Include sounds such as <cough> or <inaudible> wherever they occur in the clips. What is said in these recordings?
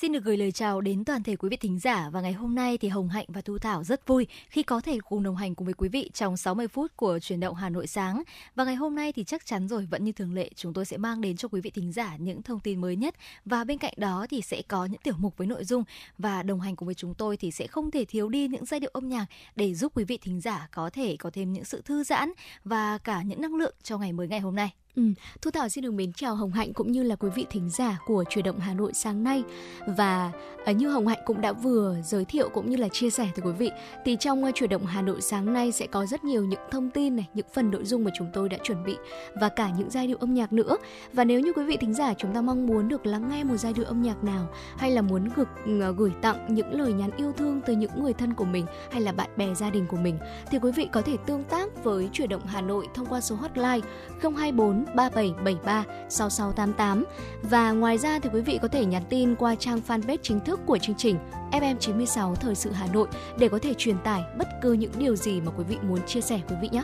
Xin được gửi lời chào đến toàn thể quý vị thính giả và ngày hôm nay thì Hồng Hạnh và Thu Thảo rất vui khi có thể cùng đồng hành cùng với quý vị trong 60 phút của chuyển động Hà Nội sáng. Và ngày hôm nay thì chắc chắn rồi, vẫn như thường lệ, chúng tôi sẽ mang đến cho quý vị thính giả những thông tin mới nhất và bên cạnh đó thì sẽ có những tiểu mục với nội dung và đồng hành cùng với chúng tôi thì sẽ không thể thiếu đi những giai điệu âm nhạc để giúp quý vị thính giả có thể có thêm những sự thư giãn và cả những năng lượng cho ngày mới ngày hôm nay. Ừ, Thu Thảo xin được mến chào Hồng Hạnh cũng như là quý vị thính giả của Chuyển động Hà Nội sáng nay. Và uh, như Hồng Hạnh cũng đã vừa giới thiệu cũng như là chia sẻ tới quý vị thì trong à, uh, Chuyển động Hà Nội sáng nay sẽ có rất nhiều những thông tin này, những phần nội dung mà chúng tôi đã chuẩn bị và cả những giai điệu âm nhạc nữa. Và nếu như quý vị thính giả chúng ta mong muốn được lắng nghe một giai điệu âm nhạc nào hay là muốn gửi, uh, gửi tặng những lời nhắn yêu thương tới những người thân của mình hay là bạn bè gia đình của mình thì quý vị có thể tương tác với Chuyển động Hà Nội thông qua số hotline 024 3773 6688 và ngoài ra thì quý vị có thể nhắn tin qua trang fanpage chính thức của chương trình FM96 Thời sự Hà Nội để có thể truyền tải bất cứ những điều gì mà quý vị muốn chia sẻ quý vị nhé.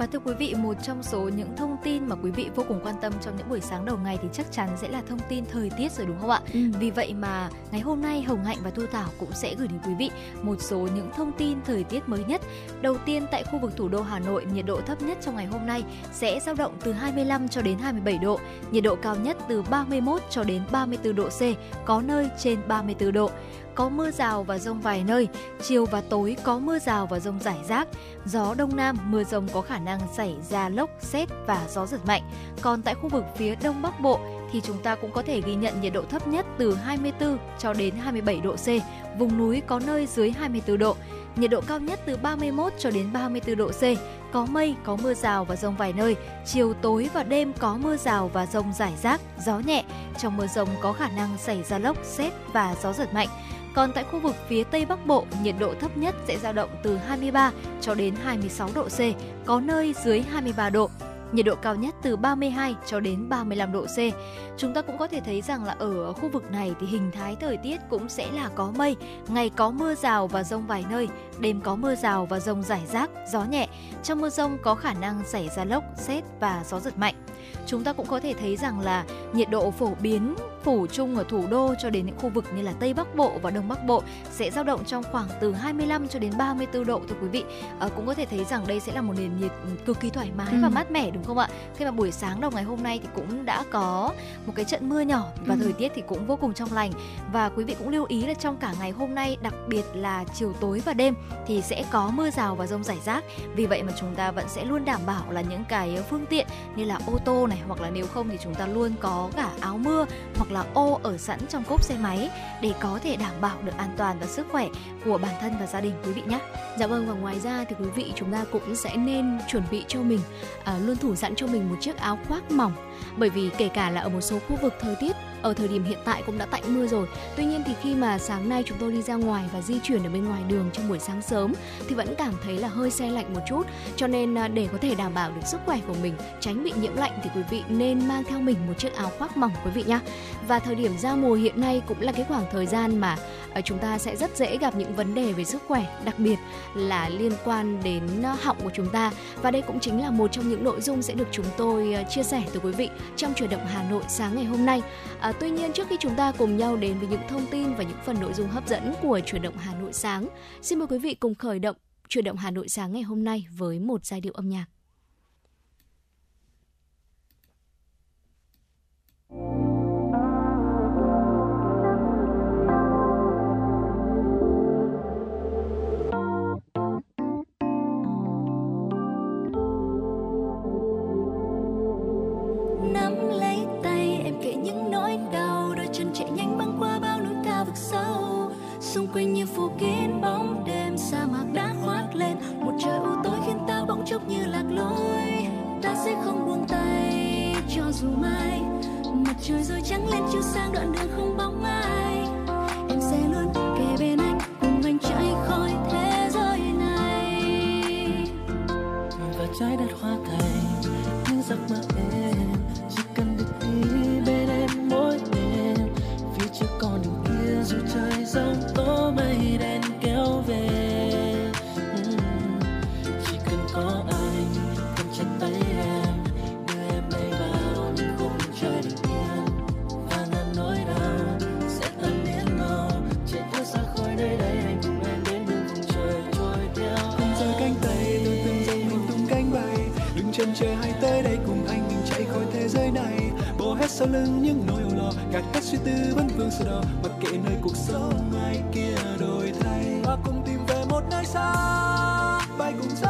Và thưa quý vị, một trong số những thông tin mà quý vị vô cùng quan tâm trong những buổi sáng đầu ngày thì chắc chắn sẽ là thông tin thời tiết rồi đúng không ạ? Ừ. Vì vậy mà ngày hôm nay Hồng Hạnh và Thu Thảo cũng sẽ gửi đến quý vị một số những thông tin thời tiết mới nhất. Đầu tiên tại khu vực thủ đô Hà Nội, nhiệt độ thấp nhất trong ngày hôm nay sẽ dao động từ 25 cho đến 27 độ, nhiệt độ cao nhất từ 31 cho đến 34 độ C, có nơi trên 34 độ có mưa rào và rông vài nơi, chiều và tối có mưa rào và rông rải rác, gió đông nam, mưa rông có khả năng xảy ra lốc, xét và gió giật mạnh. Còn tại khu vực phía đông bắc bộ thì chúng ta cũng có thể ghi nhận nhiệt độ thấp nhất từ 24 cho đến 27 độ C, vùng núi có nơi dưới 24 độ. Nhiệt độ cao nhất từ 31 cho đến 34 độ C, có mây, có mưa rào và rông vài nơi. Chiều tối và đêm có mưa rào và rông rải rác, gió nhẹ. Trong mưa rông có khả năng xảy ra lốc, xét và gió giật mạnh. Còn tại khu vực phía Tây Bắc Bộ, nhiệt độ thấp nhất sẽ dao động từ 23 cho đến 26 độ C, có nơi dưới 23 độ nhiệt độ cao nhất từ 32 cho đến 35 độ C. Chúng ta cũng có thể thấy rằng là ở khu vực này thì hình thái thời tiết cũng sẽ là có mây, ngày có mưa rào và rông vài nơi, đêm có mưa rào và rông rải rác, gió nhẹ. Trong mưa rông có khả năng xảy ra lốc, xét và gió giật mạnh. Chúng ta cũng có thể thấy rằng là nhiệt độ phổ biến phủ chung ở thủ đô cho đến những khu vực như là Tây Bắc Bộ và Đông Bắc Bộ sẽ dao động trong khoảng từ 25 cho đến 34 độ thưa quý vị. À, cũng có thể thấy rằng đây sẽ là một nền nhiệt cực kỳ thoải mái ừ. và mát mẻ đúng không ạ? Khi mà buổi sáng đầu ngày hôm nay thì cũng đã có một cái trận mưa nhỏ và ừ. thời tiết thì cũng vô cùng trong lành và quý vị cũng lưu ý là trong cả ngày hôm nay đặc biệt là chiều tối và đêm thì sẽ có mưa rào và rông rải rác. Vì vậy mà chúng ta vẫn sẽ luôn đảm bảo là những cái phương tiện như là ô tô này hoặc là nếu không thì chúng ta luôn có cả áo mưa hoặc là ô ở sẵn trong cốp xe máy để có thể đảm bảo được an toàn và sức khỏe của bản thân và gia đình quý vị nhé. Dạ vâng và ngoài ra thì quý vị chúng ta cũng sẽ nên chuẩn bị cho mình à, luôn thủ sẵn cho mình một chiếc áo khoác mỏng bởi vì kể cả là ở một số khu vực thời tiết ở thời điểm hiện tại cũng đã tạnh mưa rồi. Tuy nhiên thì khi mà sáng nay chúng tôi đi ra ngoài và di chuyển ở bên ngoài đường trong buổi sáng sớm thì vẫn cảm thấy là hơi xe lạnh một chút. Cho nên à, để có thể đảm bảo được sức khỏe của mình, tránh bị nhiễm lạnh thì quý vị nên mang theo mình một chiếc áo khoác mỏng quý vị nhé. Và thời điểm ra mùa hiện nay cũng là cái khoảng thời gian mà Ờ, chúng ta sẽ rất dễ gặp những vấn đề về sức khỏe, đặc biệt là liên quan đến ờ, họng của chúng ta. Và đây cũng chính là một trong những nội dung sẽ được chúng tôi ờ, chia sẻ tới quý vị trong chuyển động Hà Nội sáng ngày hôm nay. À, tuy nhiên trước khi chúng ta cùng nhau đến với những thông tin và những phần nội dung hấp dẫn của chuyển động Hà Nội sáng, xin mời quý vị cùng khởi động chuyển động Hà Nội sáng ngày hôm nay với một giai điệu âm nhạc. Xung quanh như phủ kín bóng đêm sa mạc đã khoác lên. Một trời u tối khiến ta bỗng chốc như lạc lối. Ta sẽ không buông tay cho dù mai. Mặt trời rồi trắng lên chiếu sang đoạn đường không bóng ai. Em sẽ luôn kề bên anh, cùng anh chạy khỏi thế giới này. Và trái đất hoa thành những giấc mơ sau lưng những nỗi âu lo, gạt hết suy tư vẫn vương sơ đỏ. Mặc kệ nơi cuộc sống ai kia đổi thay và cùng tìm về một nơi xa, bay cùng ra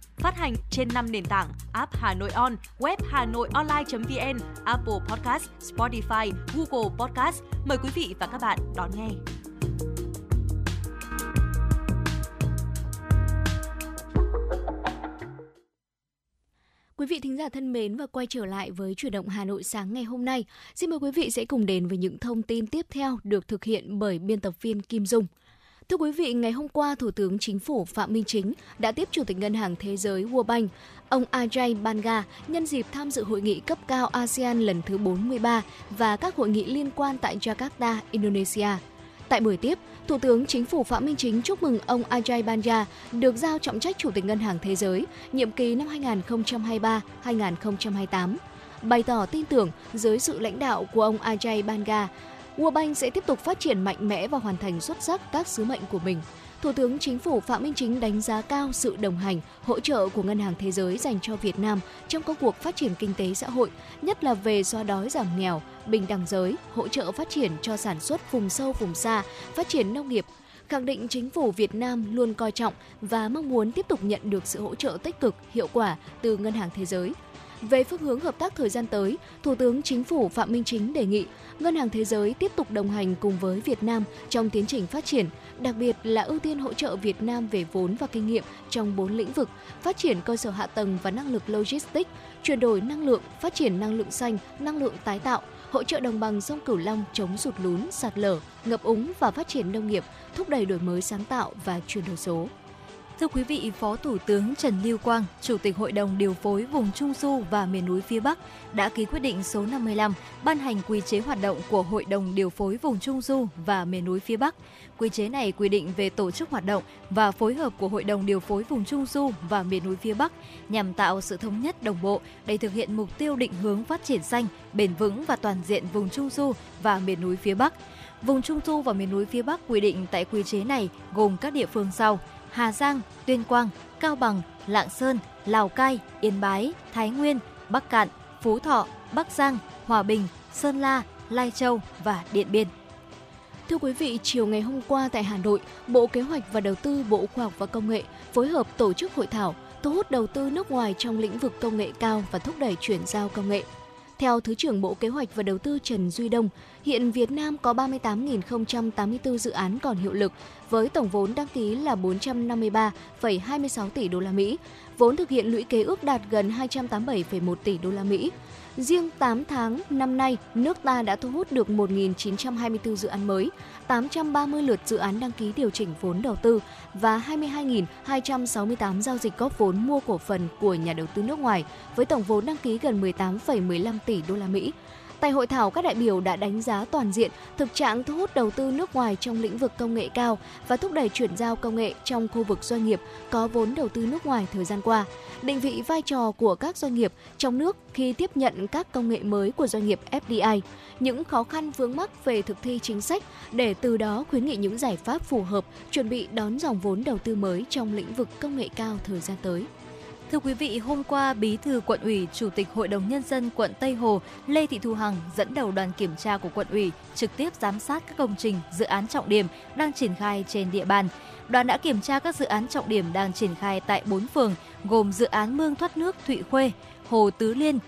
Phát hành trên 5 nền tảng app Hà Nội On, web Hà Nội Online.vn, Apple Podcast, Spotify, Google Podcast. Mời quý vị và các bạn đón nghe. Quý vị thính giả thân mến và quay trở lại với chuyển động Hà Nội sáng ngày hôm nay. Xin mời quý vị sẽ cùng đến với những thông tin tiếp theo được thực hiện bởi biên tập viên Kim Dung. Thưa quý vị, ngày hôm qua, Thủ tướng Chính phủ Phạm Minh Chính đã tiếp Chủ tịch Ngân hàng Thế giới World Bank, ông Ajay Banga, nhân dịp tham dự hội nghị cấp cao ASEAN lần thứ 43 và các hội nghị liên quan tại Jakarta, Indonesia. Tại buổi tiếp, Thủ tướng Chính phủ Phạm Minh Chính chúc mừng ông Ajay Banja được giao trọng trách Chủ tịch Ngân hàng Thế giới nhiệm kỳ năm 2023-2028. Bày tỏ tin tưởng dưới sự lãnh đạo của ông Ajay Banga, World Bank sẽ tiếp tục phát triển mạnh mẽ và hoàn thành xuất sắc các sứ mệnh của mình. Thủ tướng Chính phủ Phạm Minh Chính đánh giá cao sự đồng hành, hỗ trợ của Ngân hàng Thế giới dành cho Việt Nam trong công cuộc phát triển kinh tế xã hội, nhất là về xóa đói giảm nghèo, bình đẳng giới, hỗ trợ phát triển cho sản xuất vùng sâu vùng xa, phát triển nông nghiệp, khẳng định chính phủ Việt Nam luôn coi trọng và mong muốn tiếp tục nhận được sự hỗ trợ tích cực, hiệu quả từ Ngân hàng Thế giới. Về phương hướng hợp tác thời gian tới, Thủ tướng Chính phủ Phạm Minh Chính đề nghị Ngân hàng Thế giới tiếp tục đồng hành cùng với Việt Nam trong tiến trình phát triển, đặc biệt là ưu tiên hỗ trợ Việt Nam về vốn và kinh nghiệm trong bốn lĩnh vực: phát triển cơ sở hạ tầng và năng lực logistics, chuyển đổi năng lượng, phát triển năng lượng xanh, năng lượng tái tạo, hỗ trợ đồng bằng sông Cửu Long chống sụt lún, sạt lở, ngập úng và phát triển nông nghiệp, thúc đẩy đổi mới sáng tạo và chuyển đổi số. Thưa quý vị, Phó Thủ tướng Trần Lưu Quang, Chủ tịch Hội đồng điều phối vùng Trung Du và miền núi phía Bắc đã ký quyết định số 55 ban hành quy chế hoạt động của Hội đồng điều phối vùng Trung Du và miền núi phía Bắc. Quy chế này quy định về tổ chức hoạt động và phối hợp của Hội đồng điều phối vùng Trung Du và miền núi phía Bắc nhằm tạo sự thống nhất đồng bộ để thực hiện mục tiêu định hướng phát triển xanh, bền vững và toàn diện vùng Trung Du và miền núi phía Bắc. Vùng Trung Du và miền núi phía Bắc quy định tại quy chế này gồm các địa phương sau: Hà Giang, Tuyên Quang, Cao Bằng, Lạng Sơn, Lào Cai, Yên Bái, Thái Nguyên, Bắc Cạn, Phú Thọ, Bắc Giang, Hòa Bình, Sơn La, Lai Châu và Điện Biên. Thưa quý vị, chiều ngày hôm qua tại Hà Nội, Bộ Kế hoạch và Đầu tư Bộ Khoa học và Công nghệ phối hợp tổ chức hội thảo thu hút đầu tư nước ngoài trong lĩnh vực công nghệ cao và thúc đẩy chuyển giao công nghệ. Theo Thứ trưởng Bộ Kế hoạch và Đầu tư Trần Duy Đông, hiện Việt Nam có 38.084 dự án còn hiệu lực với tổng vốn đăng ký là 453,26 tỷ đô la Mỹ. Vốn thực hiện lũy kế ước đạt gần 287,1 tỷ đô la Mỹ. Riêng 8 tháng năm nay, nước ta đã thu hút được 1.924 dự án mới, 830 lượt dự án đăng ký điều chỉnh vốn đầu tư và 22.268 giao dịch góp vốn mua cổ phần của nhà đầu tư nước ngoài với tổng vốn đăng ký gần 18,15 tỷ đô la Mỹ. Tại hội thảo, các đại biểu đã đánh giá toàn diện thực trạng thu hút đầu tư nước ngoài trong lĩnh vực công nghệ cao và thúc đẩy chuyển giao công nghệ trong khu vực doanh nghiệp có vốn đầu tư nước ngoài thời gian qua, định vị vai trò của các doanh nghiệp trong nước khi tiếp nhận các công nghệ mới của doanh nghiệp FDI, những khó khăn vướng mắc về thực thi chính sách để từ đó khuyến nghị những giải pháp phù hợp chuẩn bị đón dòng vốn đầu tư mới trong lĩnh vực công nghệ cao thời gian tới. Thưa quý vị, hôm qua, Bí thư quận ủy, Chủ tịch Hội đồng Nhân dân quận Tây Hồ Lê Thị Thu Hằng dẫn đầu đoàn kiểm tra của quận ủy trực tiếp giám sát các công trình, dự án trọng điểm đang triển khai trên địa bàn. Đoàn đã kiểm tra các dự án trọng điểm đang triển khai tại 4 phường, gồm dự án mương thoát nước Thụy Khuê, Hồ Tứ Liên,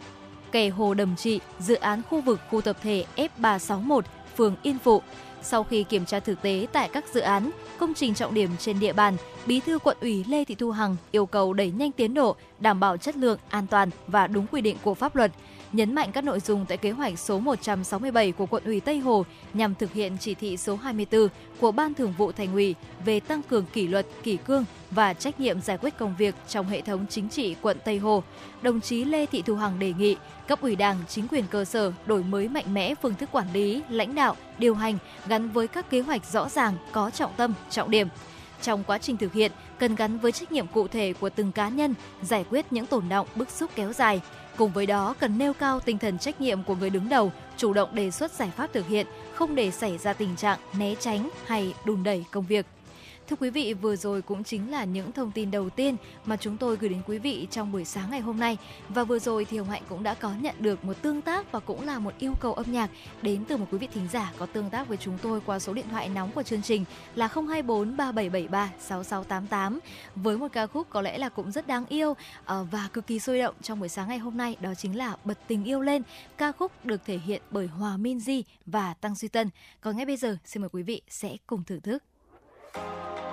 kè Hồ Đầm Trị, dự án khu vực khu tập thể F361, phường Yên Phụ. Sau khi kiểm tra thực tế tại các dự án, công trình trọng điểm trên địa bàn, Bí thư quận ủy Lê Thị Thu Hằng yêu cầu đẩy nhanh tiến độ, đảm bảo chất lượng, an toàn và đúng quy định của pháp luật nhấn mạnh các nội dung tại kế hoạch số 167 của quận ủy Tây Hồ nhằm thực hiện chỉ thị số 24 của Ban Thường vụ Thành ủy về tăng cường kỷ luật, kỷ cương và trách nhiệm giải quyết công việc trong hệ thống chính trị quận Tây Hồ. Đồng chí Lê Thị Thu Hằng đề nghị cấp ủy Đảng, chính quyền cơ sở đổi mới mạnh mẽ phương thức quản lý, lãnh đạo, điều hành gắn với các kế hoạch rõ ràng, có trọng tâm, trọng điểm. Trong quá trình thực hiện, cần gắn với trách nhiệm cụ thể của từng cá nhân, giải quyết những tồn động bức xúc kéo dài, Cùng với đó, cần nêu cao tinh thần trách nhiệm của người đứng đầu, chủ động đề xuất giải pháp thực hiện, không để xảy ra tình trạng né tránh hay đùn đẩy công việc. Thưa quý vị, vừa rồi cũng chính là những thông tin đầu tiên mà chúng tôi gửi đến quý vị trong buổi sáng ngày hôm nay. Và vừa rồi thì Hồng Hạnh cũng đã có nhận được một tương tác và cũng là một yêu cầu âm nhạc đến từ một quý vị thính giả có tương tác với chúng tôi qua số điện thoại nóng của chương trình là 024 3773 6688 với một ca khúc có lẽ là cũng rất đáng yêu ờ, và cực kỳ sôi động trong buổi sáng ngày hôm nay đó chính là Bật tình yêu lên, ca khúc được thể hiện bởi Hòa Minzy và Tăng Duy Tân. Còn ngay bây giờ xin mời quý vị sẽ cùng thưởng thức. Bye.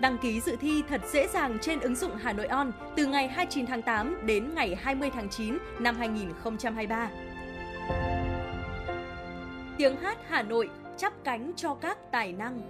Đăng ký dự thi thật dễ dàng trên ứng dụng Hà Nội On từ ngày 29 tháng 8 đến ngày 20 tháng 9 năm 2023. Tiếng hát Hà Nội chắp cánh cho các tài năng.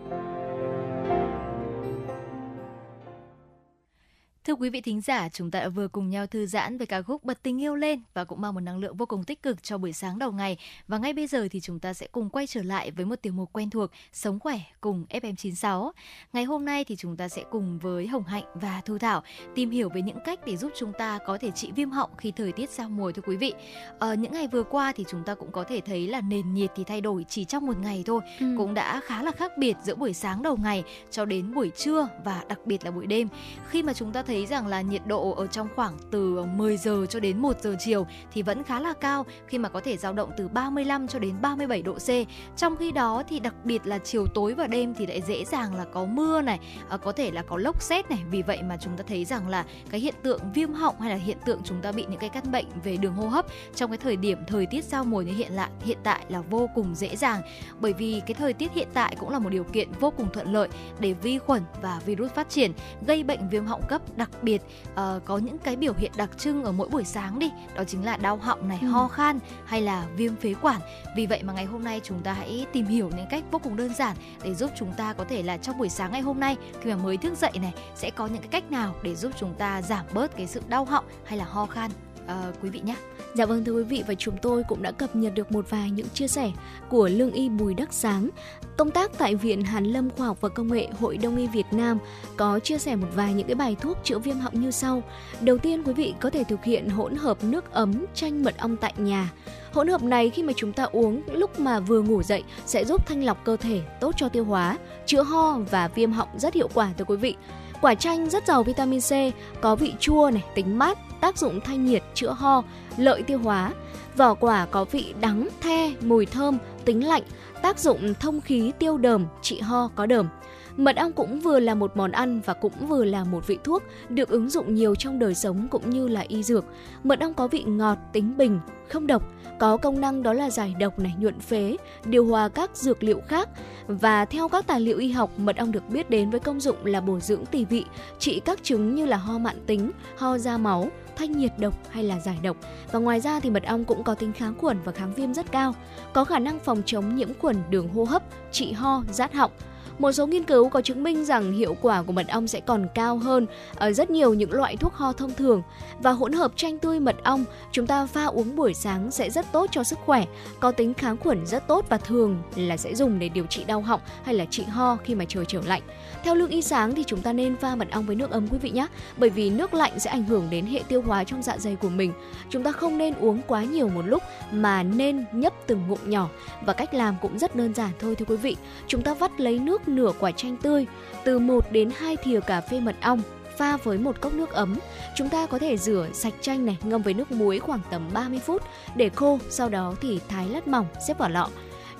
Thưa quý vị thính giả, chúng ta vừa cùng nhau thư giãn về ca khúc Bật tình yêu lên và cũng mang một năng lượng vô cùng tích cực cho buổi sáng đầu ngày. Và ngay bây giờ thì chúng ta sẽ cùng quay trở lại với một tiểu mục quen thuộc Sống khỏe cùng FM96. Ngày hôm nay thì chúng ta sẽ cùng với Hồng Hạnh và Thu Thảo tìm hiểu về những cách để giúp chúng ta có thể trị viêm họng khi thời tiết giao mùa thưa quý vị. Ờ, những ngày vừa qua thì chúng ta cũng có thể thấy là nền nhiệt thì thay đổi chỉ trong một ngày thôi, Ừ. cũng đã khá là khác biệt giữa buổi sáng đầu ngày cho đến buổi trưa và đặc biệt là buổi đêm. Khi mà chúng ta thấy thấy rằng là nhiệt độ ở trong khoảng từ ờ, 10 giờ cho đến 1 giờ chiều thì vẫn khá là cao khi mà có thể dao động từ 35 cho đến 37 độ C. Trong khi đó thì đặc biệt là chiều tối và đêm thì lại dễ dàng là có mưa này, ờ, có thể là có lốc xét này. Vì vậy mà chúng ta thấy rằng là cái hiện tượng viêm họng hay là hiện tượng chúng ta bị những cái căn bệnh về đường hô hấp trong cái thời điểm thời tiết giao mùa như hiện lại hiện tại là vô cùng dễ dàng bởi vì cái thời tiết hiện tại cũng là một điều kiện vô cùng thuận lợi để vi khuẩn và virus phát triển gây bệnh viêm họng cấp đặc đặc biệt uh, có những cái biểu hiện đặc trưng ở mỗi buổi sáng đi. Đó chính là đau họng này ừ. ho khan hay là viêm phế quản. Vì vậy mà ngày hôm nay chúng ta hãy tìm hiểu những cách vô cùng đơn giản để giúp chúng ta có thể là trong buổi sáng ngày hôm nay khi mà mới thức dậy này sẽ có những cái cách nào để giúp chúng ta giảm bớt cái sự đau họng hay là ho khan uh, quý vị nhé. Dạ vâng thưa quý vị và chúng tôi cũng đã cập nhật được một vài những chia sẻ của lương y Bùi Đắc Sáng, công tác tại Viện Hàn Lâm Khoa học và Công nghệ Hội Đông y Việt Nam có chia sẻ một vài những cái bài thuốc chữa viêm họng như sau. Đầu tiên quý vị có thể thực hiện hỗn hợp nước ấm chanh mật ong tại nhà. Hỗn hợp này khi mà chúng ta uống lúc mà vừa ngủ dậy sẽ giúp thanh lọc cơ thể, tốt cho tiêu hóa, chữa ho và viêm họng rất hiệu quả thưa quý vị. Quả chanh rất giàu vitamin C, có vị chua này, tính mát, tác dụng thanh nhiệt, chữa ho, lợi tiêu hóa. Vỏ quả có vị đắng, the, mùi thơm, tính lạnh, tác dụng thông khí tiêu đờm, trị ho có đờm. Mật ong cũng vừa là một món ăn và cũng vừa là một vị thuốc được ứng dụng nhiều trong đời sống cũng như là y dược. Mật ong có vị ngọt, tính bình, không độc, có công năng đó là giải độc này, nhuận phế, điều hòa các dược liệu khác và theo các tài liệu y học, mật ong được biết đến với công dụng là bổ dưỡng tỳ vị, trị các chứng như là ho mạn tính, ho da máu, thanh nhiệt độc hay là giải độc. Và ngoài ra thì mật ong cũng có tính kháng khuẩn và kháng viêm rất cao, có khả năng phòng chống nhiễm khuẩn đường hô hấp, trị ho, rát họng, một số nghiên cứu có chứng minh rằng hiệu quả của mật ong sẽ còn cao hơn ở rất nhiều những loại thuốc ho thông thường và hỗn hợp chanh tươi mật ong chúng ta pha uống buổi sáng sẽ rất tốt cho sức khỏe, có tính kháng khuẩn rất tốt và thường là sẽ dùng để điều trị đau họng hay là trị ho khi mà trời trở lạnh. Theo lương y sáng thì chúng ta nên pha mật ong với nước ấm quý vị nhé, bởi vì nước lạnh sẽ ảnh hưởng đến hệ tiêu hóa trong dạ dày của mình. Chúng ta không nên uống quá nhiều một lúc mà nên nhấp từng ngụm nhỏ và cách làm cũng rất đơn giản thôi thưa quý vị. Chúng ta vắt lấy nước nửa quả chanh tươi, từ 1 đến 2 thìa cà phê mật ong pha với một cốc nước ấm. Chúng ta có thể rửa sạch chanh này, ngâm với nước muối khoảng tầm 30 phút để khô, sau đó thì thái lát mỏng xếp vào lọ.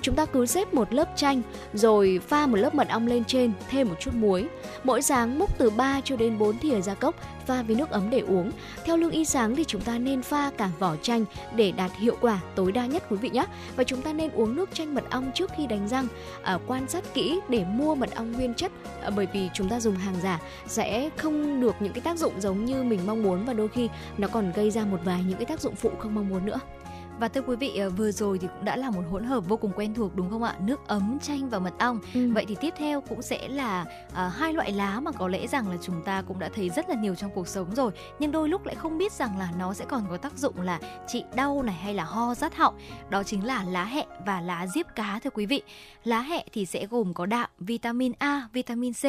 Chúng ta cứ xếp một lớp chanh rồi pha một lớp mật ong lên trên, thêm một chút muối. Mỗi sáng múc từ 3 cho đến 4 thìa ra cốc pha với nước ấm để uống. Theo lương y sáng thì chúng ta nên pha cả vỏ chanh để đạt hiệu quả tối đa nhất quý vị nhé. Và chúng ta nên uống nước chanh mật ong trước khi đánh răng. À, quan sát kỹ để mua mật ong nguyên chất à, bởi vì chúng ta dùng hàng giả sẽ không được những cái tác dụng giống như mình mong muốn và đôi khi nó còn gây ra một vài những cái tác dụng phụ không mong muốn nữa. Và thưa quý vị, ờ, vừa rồi thì cũng đã là một hỗn hợp vô cùng quen thuộc đúng không ạ? Nước ấm, chanh và mật ong. Ừ. Vậy thì tiếp theo cũng sẽ là uh, hai loại lá mà có lẽ rằng là chúng ta cũng đã thấy rất là nhiều trong cuộc sống rồi, nhưng đôi lúc lại không biết rằng là nó sẽ còn có tác dụng là trị đau này hay là ho rát họng. Đó chính là lá hẹ và lá diếp cá thưa quý vị. Lá hẹ thì sẽ gồm có đạm, vitamin A, vitamin C,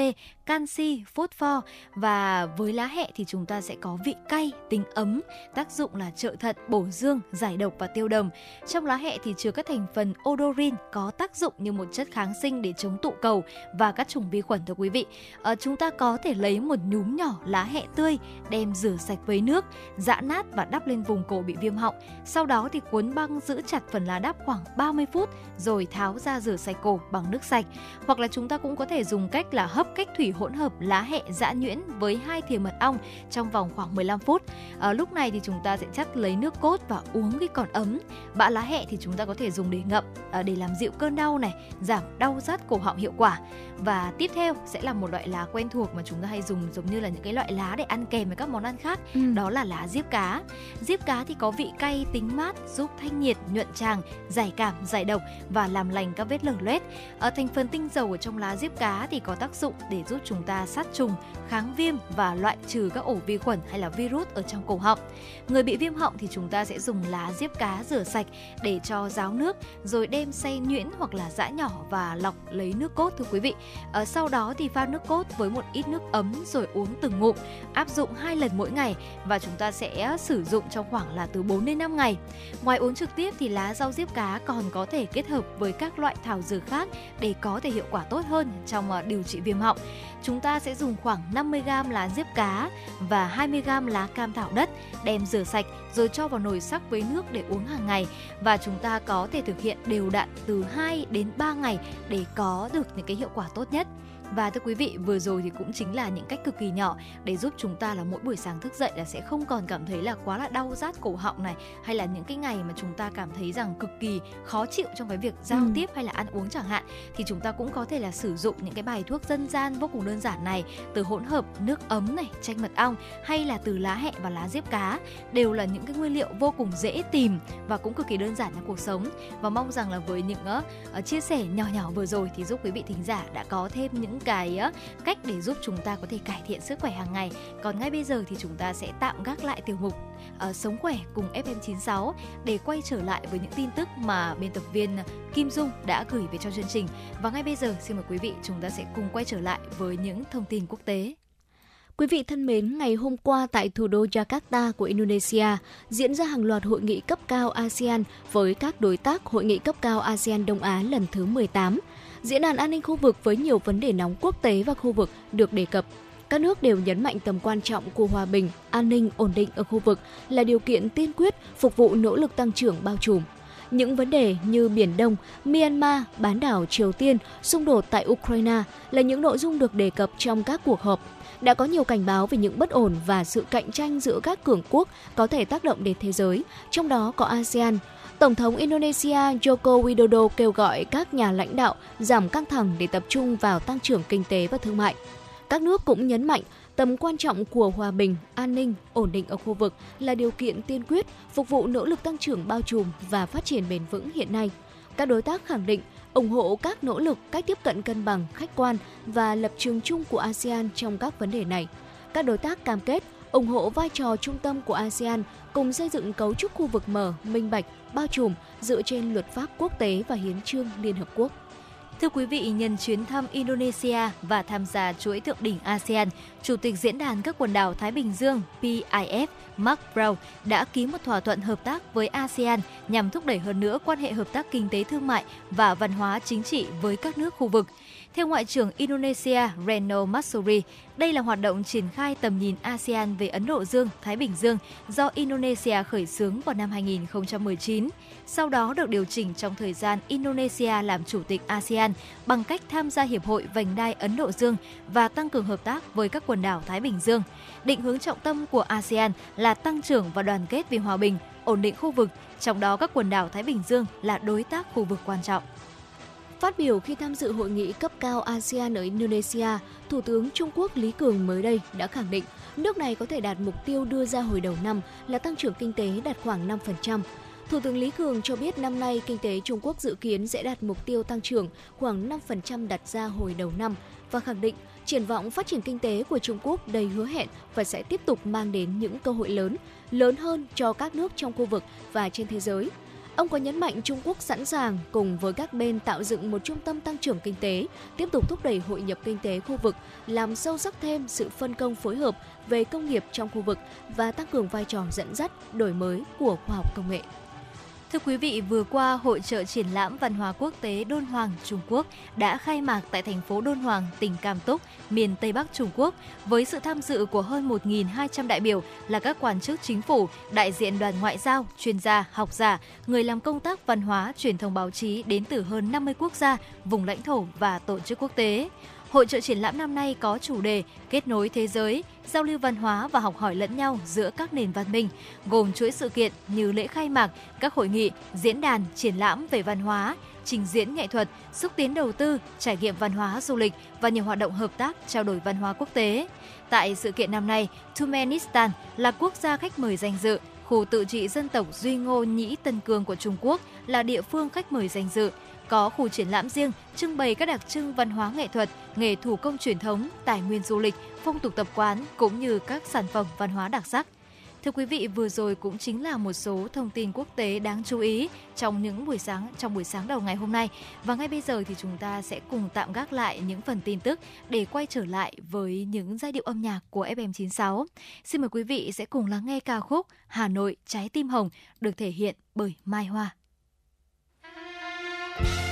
canxi, phosphor và với lá hẹ thì chúng ta sẽ có vị cay, tính ấm, tác dụng là trợ thận, bổ dương, giải độc và tiêu đờm. Trong lá hẹ thì chứa các thành phần odorin có tác dụng như một chất kháng sinh để chống tụ cầu và các chủng vi khuẩn thưa quý vị. À, chúng ta có thể lấy một nhúm nhỏ lá hẹ tươi đem rửa sạch với nước, giã nát và đắp lên vùng cổ bị viêm họng. Sau đó thì cuốn băng giữ chặt phần lá đắp khoảng 30 phút rồi tháo ra rửa sạch cổ bằng nước sạch. Hoặc là chúng ta cũng có thể dùng cách là hấp cách thủy hỗn hợp lá hẹ giã nhuyễn với hai thìa mật ong trong vòng khoảng 15 phút. À, lúc này thì chúng ta sẽ chắc lấy nước cốt và uống khi còn ấm ấm. Bã lá hẹ thì chúng ta có thể dùng để ngậm à, để làm dịu cơn đau này, giảm đau rát cổ họng hiệu quả. Và tiếp theo sẽ là một loại lá quen thuộc mà chúng ta hay dùng giống như là những cái loại lá để ăn kèm với các món ăn khác. Ừ. Đó là lá diếp cá. Diếp cá thì có vị cay tính mát, giúp thanh nhiệt, nhuận tràng, giải cảm, giải độc và làm lành các vết lở loét. Ở thành phần tinh dầu ở trong lá diếp cá thì có tác dụng để giúp chúng ta sát trùng, kháng viêm và loại trừ các ổ vi khuẩn hay là virus ở trong cổ họng. Người bị viêm họng thì chúng ta sẽ dùng lá diếp cá rửa sạch để cho ráo nước rồi đem xay nhuyễn hoặc là giã nhỏ và lọc lấy nước cốt thưa quý vị. À, sau đó thì pha nước cốt với một ít nước ấm rồi uống từng ngụm, áp dụng hai lần mỗi ngày và chúng ta sẽ sử dụng trong khoảng là từ 4 đến 5 ngày. Ngoài uống trực tiếp thì lá rau diếp cá còn có thể kết hợp với các loại thảo dược khác để có thể hiệu quả tốt hơn trong ờ, điều trị viêm họng chúng ta sẽ dùng khoảng 50g lá diếp cá và 20g lá cam thảo đất đem rửa sạch rồi cho vào nồi sắc với nước để uống hàng ngày và chúng ta có thể thực hiện đều đặn từ 2 đến 3 ngày để có được những cái hiệu quả tốt nhất. Và thưa quý vị, vừa rồi thì cũng chính là những cách cực kỳ nhỏ để giúp chúng ta là mỗi buổi sáng thức dậy là sẽ không còn cảm thấy là quá là đau rát cổ họng này hay là những cái ngày mà chúng ta cảm thấy rằng cực kỳ khó chịu trong cái việc giao ừ. tiếp hay là ăn uống chẳng hạn thì chúng ta cũng có thể là sử dụng những cái bài thuốc dân gian vô cùng đơn giản này từ hỗn hợp nước ấm này, chanh mật ong hay là từ lá hẹ và lá diếp cá đều là những cái nguyên liệu vô cùng dễ tìm và cũng cực kỳ đơn giản trong cuộc sống và mong rằng là với những uh, chia sẻ nhỏ nhỏ vừa rồi thì giúp quý vị thính giả đã có thêm những cái cách để giúp chúng ta có thể cải thiện sức khỏe hàng ngày còn ngay bây giờ thì chúng ta sẽ tạm gác lại tiểu mục uh, sống khỏe cùng FM96 để quay trở lại với những tin tức mà biên tập viên Kim Dung đã gửi về cho chương trình và ngay bây giờ xin mời quý vị chúng ta sẽ cùng quay trở lại với những thông tin quốc tế. Quý vị thân mến, ngày hôm qua tại thủ đô Jakarta của Indonesia diễn ra hàng loạt hội nghị cấp cao ASEAN với các đối tác hội nghị cấp cao ASEAN Đông Á lần thứ 18. Diễn đàn an ninh khu vực với nhiều vấn đề nóng quốc tế và khu vực được đề cập. Các nước đều nhấn mạnh tầm quan trọng của hòa bình, an ninh, ổn định ở khu vực là điều kiện tiên quyết phục vụ nỗ lực tăng trưởng bao trùm. Những vấn đề như Biển Đông, Myanmar, bán đảo Triều Tiên, xung đột tại Ukraine là những nội dung được đề cập trong các cuộc họp đã có nhiều cảnh báo về những bất ổn và sự cạnh tranh giữa các cường quốc có thể tác động đến thế giới, trong đó có ASEAN. Tổng thống Indonesia Joko Widodo kêu gọi các nhà lãnh đạo giảm căng thẳng để tập trung vào tăng trưởng kinh tế và thương mại. Các nước cũng nhấn mạnh tầm quan trọng của hòa bình, an ninh, ổn định ở khu vực là điều kiện tiên quyết phục vụ nỗ lực tăng trưởng bao trùm và phát triển bền vững hiện nay. Các đối tác khẳng định ủng hộ các nỗ lực cách tiếp cận cân bằng, khách quan và lập trường chung của ASEAN trong các vấn đề này. Các đối tác cam kết ủng hộ vai trò trung tâm của ASEAN cùng xây dựng cấu trúc khu vực mở, minh bạch, bao trùm dựa trên luật pháp quốc tế và hiến trương Liên Hợp Quốc. Thưa quý vị, nhân chuyến thăm Indonesia và tham gia chuỗi thượng đỉnh ASEAN, Chủ tịch Diễn đàn các quần đảo Thái Bình Dương PIF Mark Brown đã ký một thỏa thuận hợp tác với ASEAN nhằm thúc đẩy hơn nữa quan hệ hợp tác kinh tế thương mại và văn hóa chính trị với các nước khu vực. Theo Ngoại trưởng Indonesia Reno Matsuri, đây là hoạt động triển khai tầm nhìn ASEAN về Ấn Độ Dương, Thái Bình Dương do Indonesia khởi xướng vào năm 2019 sau đó được điều chỉnh trong thời gian Indonesia làm chủ tịch ASEAN bằng cách tham gia Hiệp hội Vành đai Ấn Độ Dương và tăng cường hợp tác với các quần đảo Thái Bình Dương. Định hướng trọng tâm của ASEAN là tăng trưởng và đoàn kết vì hòa bình, ổn định khu vực, trong đó các quần đảo Thái Bình Dương là đối tác khu vực quan trọng. Phát biểu khi tham dự hội nghị cấp cao ASEAN ở Indonesia, Thủ tướng Trung Quốc Lý Cường mới đây đã khẳng định nước này có thể đạt mục tiêu đưa ra hồi đầu năm là tăng trưởng kinh tế đạt khoảng 5%. Thủ tướng Lý Cường cho biết năm nay kinh tế Trung Quốc dự kiến sẽ đạt mục tiêu tăng trưởng khoảng 5% đặt ra hồi đầu năm và khẳng định triển vọng phát triển kinh tế của Trung Quốc đầy hứa hẹn và sẽ tiếp tục mang đến những cơ hội lớn, lớn hơn cho các nước trong khu vực và trên thế giới. Ông có nhấn mạnh Trung Quốc sẵn sàng cùng với các bên tạo dựng một trung tâm tăng trưởng kinh tế, tiếp tục thúc đẩy hội nhập kinh tế khu vực, làm sâu sắc thêm sự phân công phối hợp về công nghiệp trong khu vực và tăng cường vai trò dẫn dắt, đổi mới của khoa học công nghệ. Thưa quý vị, vừa qua Hội trợ triển lãm văn hóa quốc tế Đôn Hoàng Trung Quốc đã khai mạc tại thành phố Đôn Hoàng, tỉnh Cam Túc, miền Tây Bắc Trung Quốc với sự tham dự của hơn 1.200 đại biểu là các quan chức chính phủ, đại diện đoàn ngoại giao, chuyên gia, học giả, người làm công tác văn hóa, truyền thông báo chí đến từ hơn 50 quốc gia, vùng lãnh thổ và tổ chức quốc tế. Hội trợ triển lãm năm nay có chủ đề Kết nối thế giới, giao lưu văn hóa và học hỏi lẫn nhau giữa các nền văn minh, gồm chuỗi sự kiện như lễ khai mạc, các hội nghị, diễn đàn, triển lãm về văn hóa, trình diễn nghệ thuật, xúc tiến đầu tư, trải nghiệm văn hóa du lịch và nhiều hoạt động hợp tác trao đổi văn hóa quốc tế. Tại sự kiện năm nay, Turkmenistan là quốc gia khách mời danh dự, khu tự trị dân tộc Duy Ngô Nhĩ Tân Cương của Trung Quốc là địa phương khách mời danh dự có khu triển lãm riêng trưng bày các đặc trưng văn hóa nghệ thuật, nghề thủ công truyền thống, tài nguyên du lịch, phong tục tập quán cũng như các sản phẩm văn hóa đặc sắc. Thưa quý vị, vừa rồi cũng chính là một số thông tin quốc tế đáng chú ý trong những buổi sáng trong buổi sáng đầu ngày hôm nay. Và ngay bây giờ thì chúng ta sẽ cùng tạm gác lại những phần tin tức để quay trở lại với những giai điệu âm nhạc của FM96. Xin mời quý vị sẽ cùng lắng nghe ca khúc Hà Nội trái tim hồng được thể hiện bởi Mai Hoa. Bye.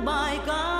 my God.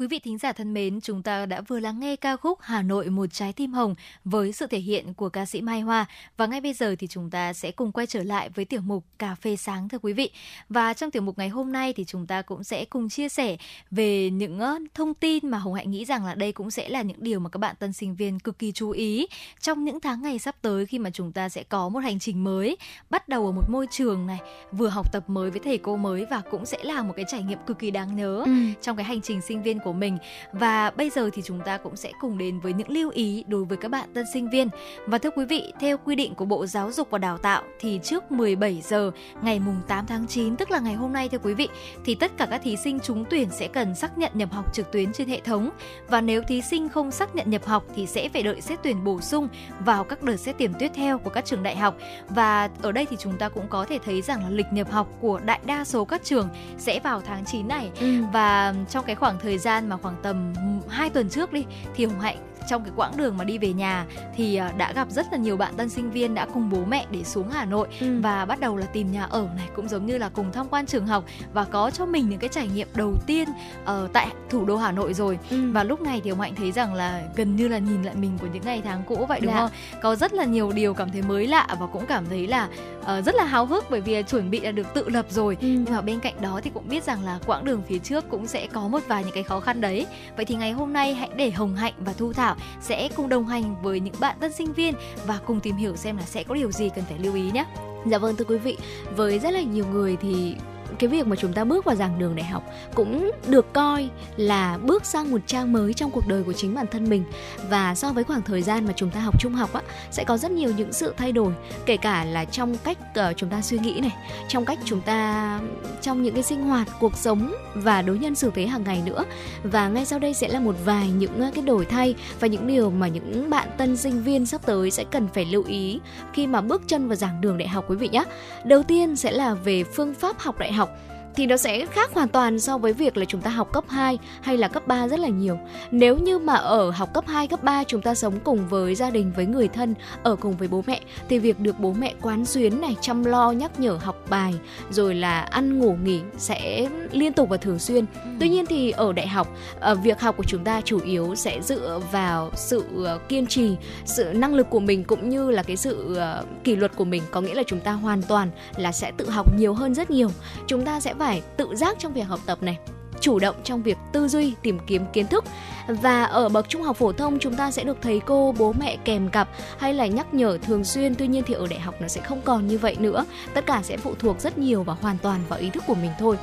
Quý vị thính giả thân mến, chúng ta đã vừa lắng nghe ca khúc Hà Nội một trái tim hồng với sự thể hiện của ca sĩ Mai Hoa và ngay bây giờ thì chúng ta sẽ cùng quay trở lại với tiểu mục Cà phê sáng thưa quý vị. Và trong tiểu mục ngày hôm nay thì chúng ta cũng sẽ cùng chia sẻ về những thông tin mà Hồng Hạnh nghĩ rằng là đây cũng sẽ là những điều mà các bạn tân sinh viên cực kỳ chú ý trong những tháng ngày sắp tới khi mà chúng ta sẽ có một hành trình mới, bắt đầu ở một môi trường này, vừa học tập mới với thầy cô mới và cũng sẽ là một cái trải nghiệm cực kỳ đáng nhớ ừ. trong cái hành trình sinh viên của mình. Và bây giờ thì chúng ta cũng sẽ cùng đến với những lưu ý đối với các bạn tân sinh viên. Và thưa quý vị theo quy định của Bộ Giáo dục và Đào tạo thì trước 17 giờ ngày mùng 8 tháng 9 tức là ngày hôm nay thưa quý vị thì tất cả các thí sinh trúng tuyển sẽ cần xác nhận nhập học trực tuyến trên hệ thống. Và nếu thí sinh không xác nhận nhập học thì sẽ phải đợi xét tuyển bổ sung vào các đợt xét tuyển tiếp theo của các trường đại học. Và ở đây thì chúng ta cũng có thể thấy rằng là lịch nhập học của đại đa số các trường sẽ vào tháng 9 này. Ừ. và trong cái khoảng thời gian gian mà khoảng tầm 2 tuần trước đi thì Hồng Hạnh trong cái quãng đường mà đi về nhà thì à, đã gặp rất là nhiều bạn tân sinh viên đã cùng bố mẹ để xuống Hà Nội ừ. và bắt đầu là tìm nhà ở này cũng giống như là cùng tham quan trường học và có cho mình những cái trải nghiệm đầu tiên ở uh, tại thủ đô Hà Nội rồi ừ. và lúc này thì ông Hạnh thấy rằng là gần như là nhìn lại mình của những ngày tháng cũ vậy đúng dạ. không? Có rất là nhiều điều cảm thấy mới lạ và cũng cảm thấy là uh, rất là háo hức bởi vì chuẩn bị là được tự lập rồi ừ. nhưng mà bên cạnh đó thì cũng biết rằng là quãng đường phía trước cũng sẽ có một vài những cái khó khăn đấy vậy thì ngày hôm nay hãy để Hồng Hạnh và Thu Thảo sẽ cùng đồng hành với những bạn tân sinh viên và cùng tìm hiểu xem là sẽ có điều gì cần phải lưu ý nhé. Dạ vâng thưa quý vị, với rất là nhiều người thì cái việc mà chúng ta bước vào giảng đường đại học cũng được coi là bước sang một trang mới trong cuộc đời của chính bản thân mình. Và so với khoảng thời gian mà chúng ta học trung học á sẽ có rất nhiều những sự thay đổi kể cả là trong cách uh, chúng ta suy nghĩ này trong cách chúng ta trong những cái sinh hoạt cuộc sống và đối nhân xử thế hàng ngày nữa. Và ngay sau đây sẽ là một vài những ờ, cái đổi thay và những điều mà những bạn tân sinh viên sắp tới sẽ cần phải lưu ý khi mà bước chân vào giảng đường đại học quý vị nhé đầu tiên sẽ là về phương pháp học đại học học thì nó sẽ khác hoàn toàn so với việc là chúng ta học cấp 2 hay là cấp 3 rất là nhiều. Nếu như mà ở học cấp 2, cấp 3 chúng ta sống cùng với gia đình, với người thân, ở cùng với bố mẹ thì việc được bố mẹ quán xuyến này, chăm lo, nhắc nhở học bài rồi là ăn ngủ nghỉ sẽ liên tục và thường xuyên. Ừ. Tuy nhiên thì ở đại học, ờ, việc học của chúng ta chủ yếu sẽ dựa vào sự ờ, kiên trì, sự năng lực của mình cũng như là cái sự ờ, kỷ luật của mình, có nghĩa là chúng ta hoàn toàn là sẽ tự học nhiều hơn rất nhiều. Chúng ta sẽ phải phải tự giác trong việc học tập này chủ động trong việc tư duy tìm kiếm kiến thức. Và ở bậc trung học phổ thông chúng ta sẽ được thầy cô bố mẹ kèm cặp hay là nhắc nhở thường xuyên. Tuy nhiên thì ở đại học nó sẽ không còn như vậy nữa. Tất cả sẽ phụ thuộc rất nhiều và hoàn toàn vào ý thức của mình thôi.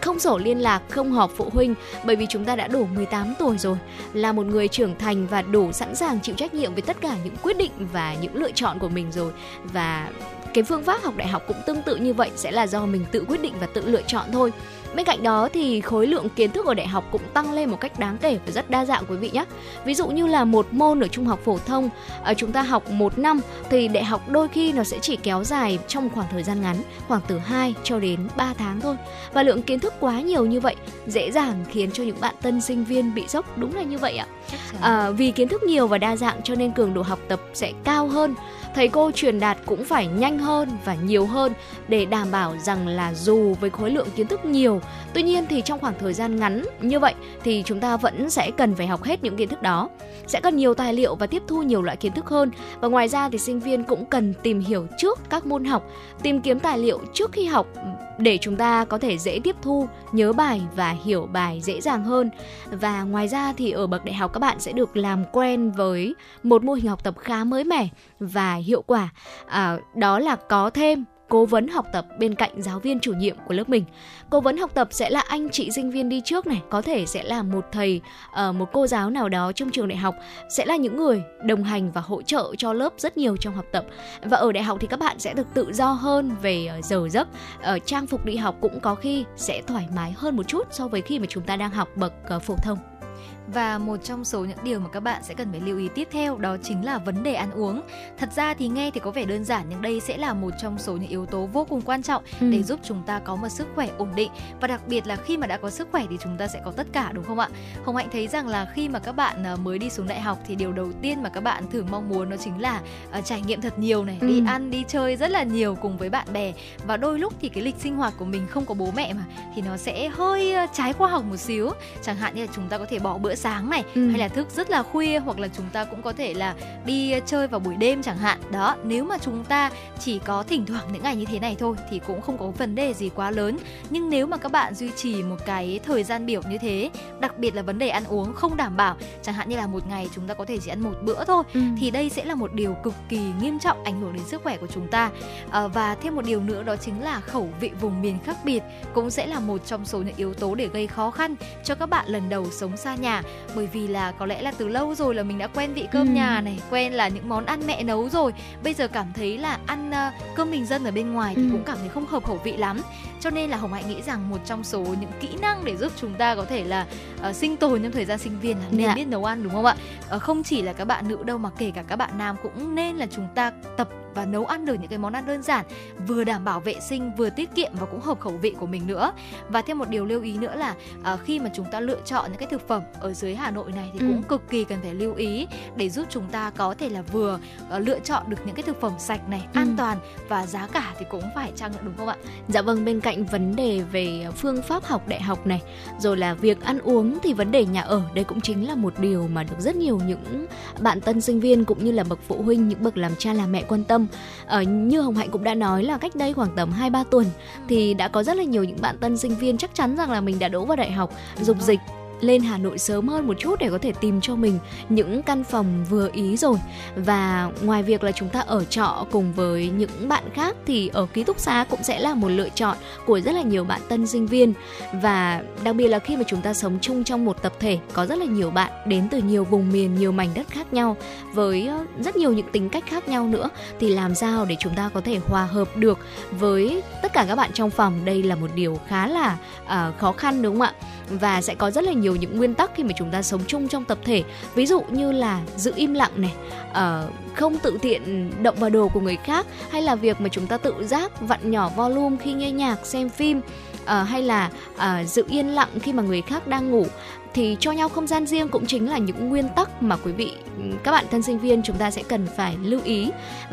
Không sổ liên lạc, không họp phụ huynh bởi vì chúng ta đã đủ 18 tuổi rồi, là một người trưởng thành và đủ sẵn sàng chịu trách nhiệm với tất cả những quyết định và những lựa chọn của mình rồi. Và cái phương pháp học đại học cũng tương tự như vậy sẽ là do mình tự quyết định và tự lựa chọn thôi Bên cạnh đó thì khối lượng kiến thức ở đại học cũng tăng lên một cách đáng kể và rất đa dạng quý vị nhé. Ví dụ như là một môn ở trung học phổ thông ở chúng ta học một năm thì đại học đôi khi nó sẽ chỉ kéo dài trong khoảng thời gian ngắn, khoảng từ 2 cho đến 3 tháng thôi. Và lượng kiến thức quá nhiều như vậy dễ dàng khiến cho những bạn tân sinh viên bị sốc đúng là như vậy ạ. À, vì kiến thức nhiều và đa dạng cho nên cường độ học tập sẽ cao hơn thầy cô truyền đạt cũng phải nhanh hơn và nhiều hơn để đảm bảo rằng là dù với khối lượng kiến thức nhiều tuy nhiên thì trong khoảng thời gian ngắn như vậy thì chúng ta vẫn sẽ cần phải học hết những kiến thức đó sẽ cần nhiều tài liệu và tiếp thu nhiều loại kiến thức hơn và ngoài ra thì sinh viên cũng cần tìm hiểu trước các môn học tìm kiếm tài liệu trước khi học để chúng ta có thể dễ tiếp thu, nhớ bài và hiểu bài dễ dàng hơn. Và ngoài ra thì ở bậc đại học các bạn sẽ được làm quen với một mô hình học tập khá mới mẻ và hiệu quả. À, đó là có thêm cố vấn học tập bên cạnh giáo viên chủ nhiệm của lớp mình. Cố vấn học tập sẽ là anh chị sinh viên đi trước này, có thể sẽ là một thầy, ờ, một cô giáo nào đó trong trường đại học, sẽ là những người đồng hành và hỗ trợ cho lớp rất nhiều trong học tập. Và ở đại học thì các bạn sẽ được tự do hơn về ờ, giờ giấc, ờ, trang phục đi học cũng có khi sẽ thoải mái hơn một chút so với khi mà chúng ta đang học bậc phổ thông. Và một trong số những điều mà các bạn sẽ cần phải lưu ý tiếp theo đó chính là vấn đề ăn uống. Thật ra thì nghe thì có vẻ đơn giản nhưng đây sẽ là một trong số những yếu tố vô cùng quan trọng ừ. để giúp chúng ta có một sức khỏe ổn định và đặc biệt là khi mà đã có sức khỏe thì chúng ta sẽ có tất cả đúng không ạ? Hồng Hạnh thấy rằng là khi mà các bạn à, mới đi xuống đại học thì điều đầu tiên mà các bạn thường mong muốn đó chính là uh, trải nghiệm thật nhiều này, ừ. đi ăn đi chơi rất là nhiều cùng với bạn bè và đôi lúc thì cái lịch sinh hoạt của mình không có bố mẹ mà thì nó sẽ hơi trái khoa học một xíu. Chẳng hạn như là chúng ta có thể bỏ bữa sáng này ừ. hay là thức rất là khuya hoặc là chúng ta cũng có thể là đi chơi vào buổi đêm chẳng hạn đó nếu mà chúng ta chỉ có thỉnh thoảng những ngày như thế này thôi thì cũng không có vấn đề gì quá lớn nhưng nếu mà các bạn duy trì một cái thời gian biểu như thế đặc biệt là vấn đề ăn uống không đảm bảo chẳng hạn như là một ngày chúng ta có thể chỉ ăn một bữa thôi ừ. thì đây sẽ là một điều cực kỳ nghiêm trọng ảnh hưởng đến sức khỏe của chúng ta à, và thêm một điều nữa đó chính là khẩu vị vùng miền khác biệt cũng sẽ là một trong số những yếu tố để gây khó khăn cho các bạn lần đầu sống xa nhà bởi vì là có lẽ là từ lâu rồi là mình đã quen vị cơm ừ. nhà này quen là những món ăn mẹ nấu rồi bây giờ cảm thấy là ăn uh, cơm bình dân ở bên ngoài thì ừ. cũng cảm thấy không hợp khẩu vị lắm cho nên là hồng hạnh nghĩ rằng một trong số những kỹ năng để giúp chúng ta có thể là uh, sinh tồn trong thời gian sinh viên là nên dạ. biết nấu ăn đúng không ạ uh, không chỉ là các bạn nữ đâu mà kể cả các bạn nam cũng nên là chúng ta tập và nấu ăn được những cái món ăn đơn giản vừa đảm bảo vệ sinh vừa tiết kiệm và cũng hợp khẩu vị của mình nữa và thêm một điều lưu ý nữa là uh, khi mà chúng ta lựa chọn những cái thực phẩm ở dưới Hà Nội này thì ừ. cũng cực kỳ cần phải lưu ý để giúp chúng ta có thể là vừa uh, lựa chọn được những cái thực phẩm sạch này ừ. an toàn và giá cả thì cũng phải chăng đúng không ạ? Dạ vâng bên cạnh vấn đề về phương pháp học đại học này rồi là việc ăn uống thì vấn đề nhà ở đây cũng chính là một điều mà được rất nhiều những bạn tân sinh viên cũng như là bậc phụ huynh những bậc làm cha làm mẹ quan tâm tâm. Ờ, như hồng hạnh cũng đã nói là cách đây khoảng tầm hai ba tuần thì đã có rất là nhiều những bạn tân sinh viên chắc chắn rằng là mình đã đỗ vào đại học dục dịch lên Hà Nội sớm hơn một chút để có thể tìm cho mình những căn phòng vừa ý rồi. Và ngoài việc là chúng ta ở trọ cùng với những bạn khác thì ở ký túc xá cũng sẽ là một lựa chọn của rất là nhiều bạn tân sinh viên. Và đặc biệt là khi mà chúng ta sống chung trong một tập thể có rất là nhiều bạn đến từ nhiều vùng miền nhiều mảnh đất khác nhau với ờ, rất nhiều những tính cách khác nhau nữa thì làm sao để chúng ta có thể hòa hợp được với tất cả các bạn trong phòng? Đây là một điều khá là uh, khó khăn đúng không ạ? Và sẽ có rất là nhiều những nguyên tắc khi mà chúng ta sống chung trong tập thể. Ví dụ như là giữ im lặng này uh, không tự tiện động vào đồ của người khác hay là việc mà chúng ta tự giác vặn nhỏ volume khi nghe nhạc xem phim uh, hay là uh, giữ yên lặng khi mà người khác đang ngủ thì cho nhau không gian riêng cũng chính là những nguyên tắc mà quý vị ừ, các bạn thân sinh viên chúng ta sẽ cần phải lưu ý.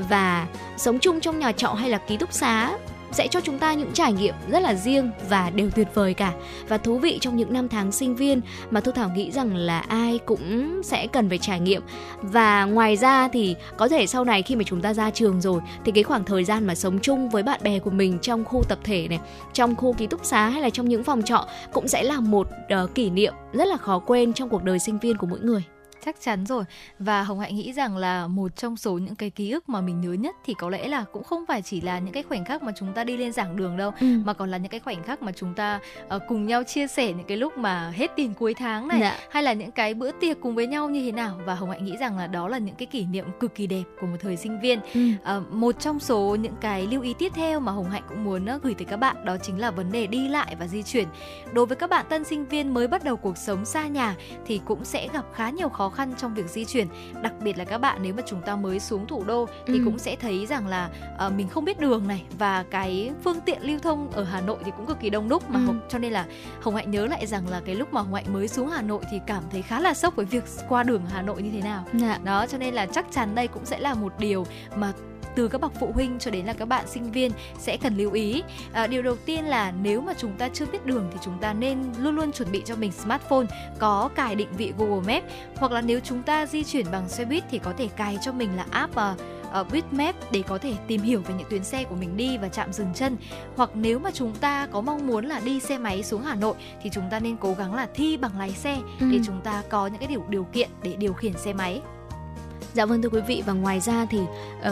Và sống chung trong nhà trọ hay là ký túc xá sẽ cho chúng ta những trải nghiệm rất là riêng và đều tuyệt vời cả. Và thú vị trong những năm tháng sinh viên mà Thu Thảo nghĩ rằng là ai cũng sẽ cần phải trải nghiệm. Và ngoài ra thì có thể sau này khi mà chúng ta ra trường rồi thì cái khoảng thời gian mà sống chung với bạn bè của mình trong khu tập thể này trong khu ký túc xá hay là trong những phòng trọ cũng sẽ là một uh, kỷ niệm rất là khó quên trong cuộc đời sinh viên của mỗi người chắc chắn rồi và hồng hạnh nghĩ rằng là một trong số những cái ký ức mà mình nhớ nhất thì có lẽ là cũng không phải chỉ là những cái khoảnh khắc mà chúng ta đi lên giảng đường đâu ừ. mà còn là những cái khoảnh khắc mà chúng ta uh, cùng nhau chia sẻ những cái lúc mà hết tiền cuối tháng này dạ. hay là những cái bữa tiệc cùng với nhau như thế nào và hồng hạnh nghĩ rằng là đó là những cái kỷ niệm cực kỳ đẹp của một thời sinh viên ừ. uh, một trong số những cái lưu ý tiếp theo mà hồng hạnh cũng muốn uh, gửi tới các bạn đó chính là vấn đề đi lại và di chuyển đối với các bạn tân sinh viên mới bắt đầu cuộc sống xa nhà thì cũng sẽ gặp khá nhiều khó khăn khăn trong việc di chuyển đặc biệt là các bạn nếu mà chúng ta mới xuống thủ đô thì ừ. cũng sẽ thấy rằng là uh, mình không biết đường này và cái phương tiện lưu thông ở Hà Nội thì cũng cực kỳ đông đúc mà ừ. Hồng, cho nên là Hồng Hạnh nhớ lại rằng là cái lúc mà Hồng Hạnh mới xuống Hà Nội thì cảm thấy khá là sốc với việc qua đường Hà Nội như thế nào dạ. đó cho nên là chắc chắn đây cũng sẽ là một điều mà từ các bậc phụ huynh cho đến là các bạn sinh viên sẽ cần lưu ý. À, điều đầu tiên là nếu mà chúng ta chưa biết đường thì chúng ta nên luôn luôn chuẩn bị cho mình smartphone có cài định vị Google Maps hoặc là nếu chúng ta di chuyển bằng xe buýt thì có thể cài cho mình là app uh, uh, Bitmap để có thể tìm hiểu về những tuyến xe của mình đi và chạm dừng chân. Hoặc nếu mà chúng ta có mong muốn là đi xe máy xuống Hà Nội thì chúng ta nên cố gắng là thi bằng lái xe ừ. để chúng ta có những cái điều điều kiện để điều khiển xe máy Dạ vâng thưa quý vị và ngoài ra thì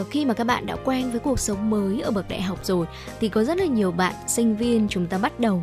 uh, khi mà các bạn đã quen với cuộc sống mới ở bậc đại học rồi thì có rất là nhiều bạn sinh viên chúng ta bắt đầu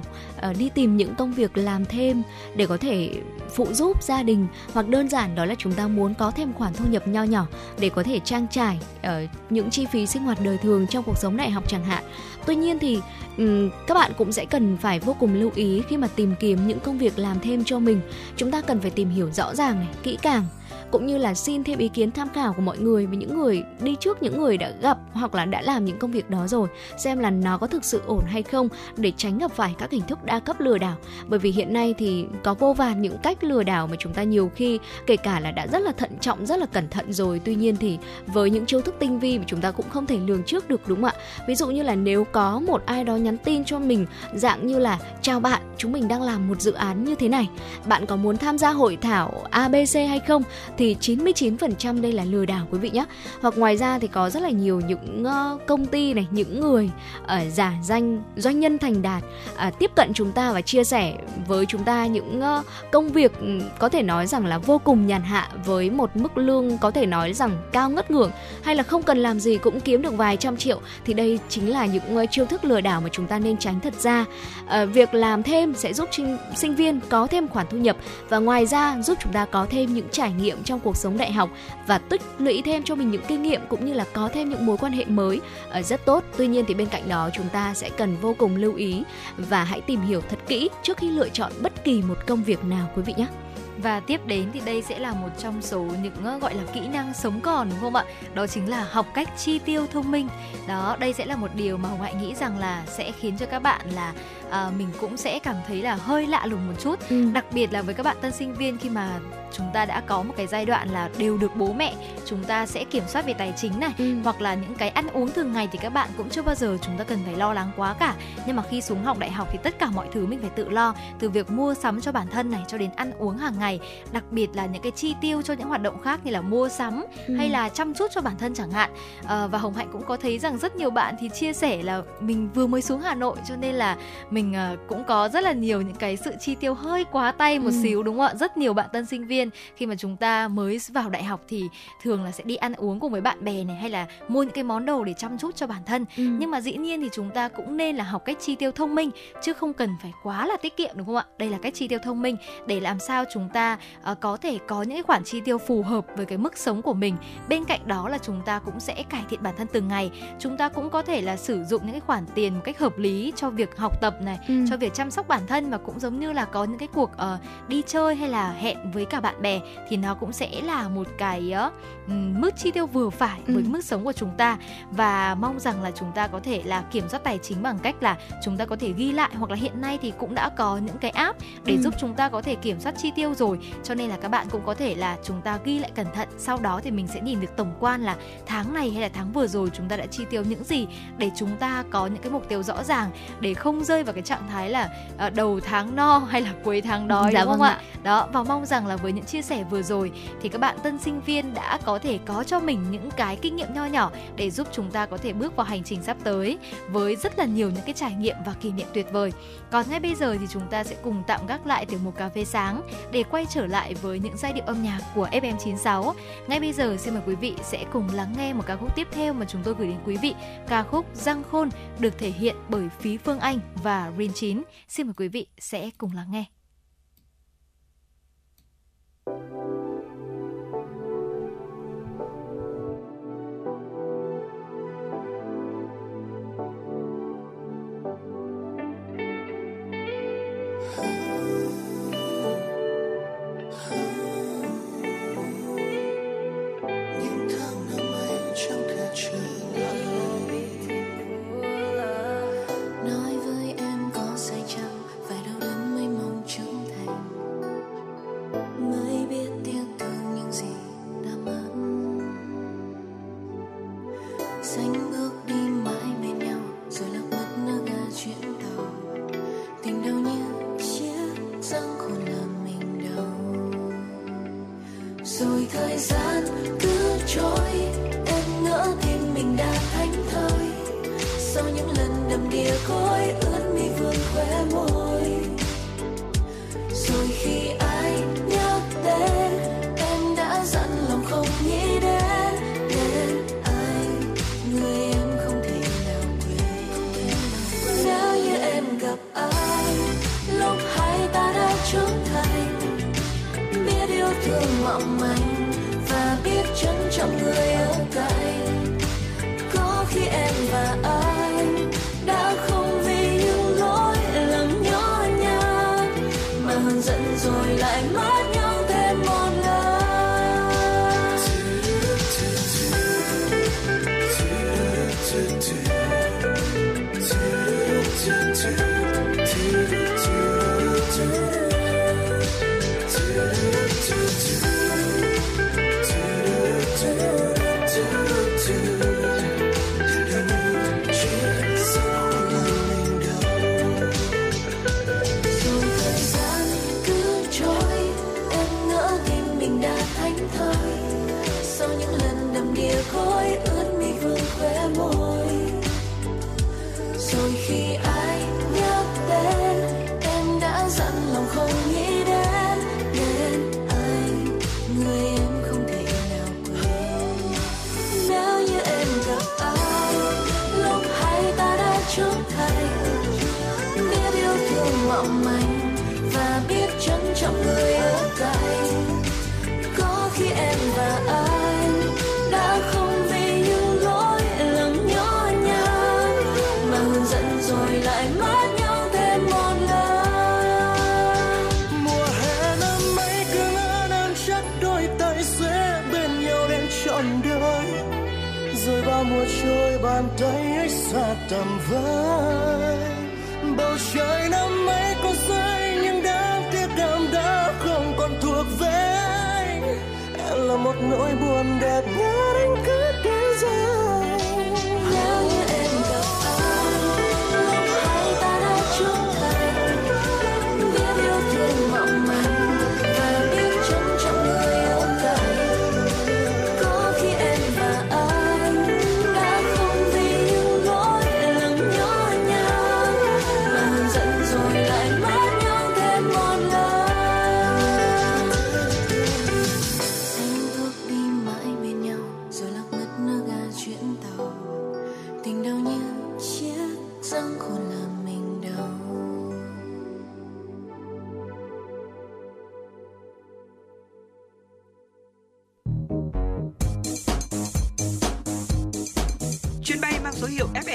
uh, đi tìm những công việc làm thêm để có thể phụ giúp gia đình hoặc đơn giản đó là chúng ta muốn có thêm khoản thu nhập nho nhỏ để có thể trang trải uh, những chi phí sinh hoạt đời thường trong cuộc sống đại học chẳng hạn. Tuy nhiên thì um, các bạn cũng sẽ cần phải vô cùng lưu ý khi mà tìm kiếm những công việc làm thêm cho mình. Chúng ta cần phải tìm hiểu rõ ràng này, kỹ càng cũng như là xin thêm ý kiến tham khảo của mọi người và những người đi trước những người đã gặp hoặc là đã làm những công việc đó rồi xem là nó có thực sự ổn hay không để tránh gặp phải các hình thức đa cấp lừa đảo bởi vì hiện nay thì có vô vàn những cách lừa đảo mà chúng ta nhiều khi kể cả là đã rất là thận trọng rất là cẩn thận rồi. Tuy nhiên thì với những chiêu thức tinh vi mà chúng ta cũng không thể lường trước được đúng không ạ? Ví dụ như là nếu có một ai đó nhắn tin cho mình dạng như là chào bạn chúng mình đang làm một dự án như thế này. Bạn có muốn tham gia hội thảo abc hay không? Thì 99% đây là lừa đảo quý vị nhé. Hoặc ngoài ra thì có rất là nhiều những ờ, công ty này, những người uh, giả danh doanh nhân thành đạt uh, tiếp cận chúng ta và chia sẻ với chúng ta những uh, công việc việc ừ, có thể nói rằng là vô cùng nhàn hạ với một mức lương có thể nói rằng cao ngất ngưỡng hay là không cần làm gì cũng kiếm được vài trăm triệu thì đây chính là những ờ, chiêu thức lừa đảo mà chúng ta nên tránh thật ra. À, việc làm thêm sẽ giúp sinh, sinh viên có thêm khoản thu nhập và ngoài ra giúp chúng ta có thêm những trải nghiệm trong cuộc sống đại học và tích lũy thêm cho mình những kinh nghiệm cũng như là có thêm những mối quan hệ mới à, rất tốt. Tuy nhiên thì bên cạnh đó chúng ta sẽ cần vô cùng lưu ý và hãy tìm hiểu thật kỹ trước khi lựa chọn bất kỳ một công việc nào quý vị nhé. Và tiếp đến thì đây sẽ là một trong số những ờ, gọi là kỹ năng sống còn đúng không ạ? Đó chính là học cách chi tiêu thông minh. Đó, đây sẽ là một điều mà Hồng Hạnh nghĩ rằng là sẽ khiến cho các bạn là à, mình cũng sẽ cảm thấy là hơi lạ lùng một chút. Ừ. Đặc biệt là với các bạn tân sinh viên khi mà chúng ta đã có một cái giai đoạn là đều được bố mẹ chúng ta sẽ kiểm soát về tài chính này ừ. hoặc là những cái ăn uống thường ngày thì các bạn cũng chưa bao giờ chúng ta cần phải lo lắng quá cả nhưng mà khi xuống học đại học thì tất cả mọi thứ mình phải tự lo từ việc mua sắm cho bản thân này cho đến ăn uống hàng ngày đặc biệt là những cái chi tiêu cho những hoạt động khác như là mua sắm ừ. hay là chăm chút cho bản thân chẳng hạn à, và hồng hạnh cũng có thấy rằng rất nhiều bạn thì chia sẻ là mình vừa mới xuống hà nội cho nên là mình uh, cũng có rất là nhiều những cái sự chi tiêu hơi quá tay một ừ. xíu đúng không ạ? Rất nhiều bạn tân sinh viên khi mà chúng ta mới vào đại học thì thường là sẽ đi ăn uống cùng với bạn bè này hay là mua những cái món đồ để chăm chút cho bản thân. Ừ. nhưng mà dĩ nhiên thì chúng ta cũng nên là học cách chi tiêu thông minh chứ không cần phải quá là tiết kiệm đúng không ạ? Đây là cách chi tiêu thông minh để làm sao chúng ta uh, có thể có những cái khoản chi tiêu phù hợp với cái mức sống của mình. Bên cạnh đó là chúng ta cũng sẽ cải thiện bản thân từng ngày. Chúng ta cũng có thể là sử dụng những cái khoản tiền một cách hợp lý cho việc học tập này ừ. cho việc chăm sóc bản thân và cũng giống như là có những cái cuộc uh, đi chơi hay là hẹn với cả bạn bè thì nó cũng sẽ là một cái uh, mức chi tiêu vừa phải ừ. với mức sống của chúng ta. Và mong rằng là chúng ta có thể là kiểm soát tài chính bằng cách là chúng ta có thể ghi lại hoặc là hiện nay thì cũng đã có những cái app để ừ. giúp chúng ta có thể kiểm soát chi tiêu rồi. Cho nên là các bạn cũng có thể là chúng ta ghi lại cẩn thận. Sau đó thì mình sẽ nhìn được tổng quan là tháng này hay là tháng vừa rồi chúng ta đã chi tiêu những gì để chúng ta có những cái mục tiêu rõ ràng để không rơi vào cái trạng thái là uh, đầu tháng no <laughs> hay là cuối tháng đói dạ đúng không vâng ạ. Đó và mong rằng là với những chia sẻ vừa rồi thì các bạn tân sinh viên đã có có thể có cho mình những cái kinh nghiệm nho nhỏ để giúp chúng ta có thể bước vào hành trình sắp tới với rất là nhiều những cái trải nghiệm và kỷ niệm tuyệt vời. Còn ngay bây giờ thì chúng ta sẽ cùng tạm gác lại tiểu mục cà phê sáng để quay trở lại với những giai điệu âm nhạc của FM96. Ngay bây giờ xin mời quý vị sẽ cùng lắng nghe một ca khúc tiếp theo mà chúng tôi gửi đến quý vị, ca khúc Răng Khôn được thể hiện bởi Phí Phương Anh và Rin 9. Xin mời quý vị sẽ cùng lắng nghe. thank you thánh thơi. Sau những lần đầm đìa khói, ướt mi vương khóe môi. Rồi khi ai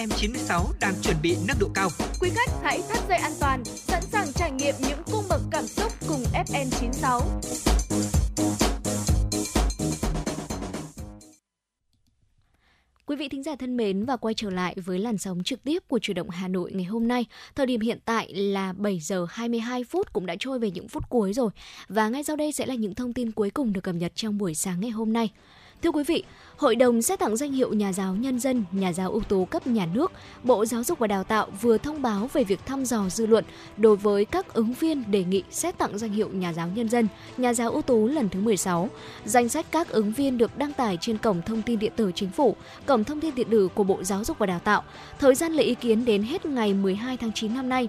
FM96 đang chuẩn bị nâng độ cao. Quý khách hãy thắt dây an toàn, sẵn sàng trải nghiệm những cung bậc cảm xúc cùng FN96. Quý vị thính giả thân mến và quay trở lại với làn sóng trực tiếp của Chủ động Hà Nội ngày hôm nay. Thời điểm hiện tại là 7 giờ 22 phút cũng đã trôi về những phút cuối rồi. Và ngay sau đây sẽ là những thông tin cuối cùng được cập nhật trong buổi sáng ngày hôm nay. Thưa quý vị, Hội đồng xét tặng danh hiệu nhà giáo nhân dân, nhà giáo ưu tú cấp nhà nước, Bộ Giáo dục và Đào tạo vừa thông báo về việc thăm dò dư luận đối với các ứng viên đề nghị xét tặng danh hiệu nhà giáo nhân dân, nhà giáo ưu tú lần thứ 16. Danh sách các ứng viên được đăng tải trên cổng thông tin điện tử chính phủ, cổng thông tin điện tử của Bộ Giáo dục và Đào tạo. Thời gian lấy ý kiến đến hết ngày 12 tháng 9 năm nay.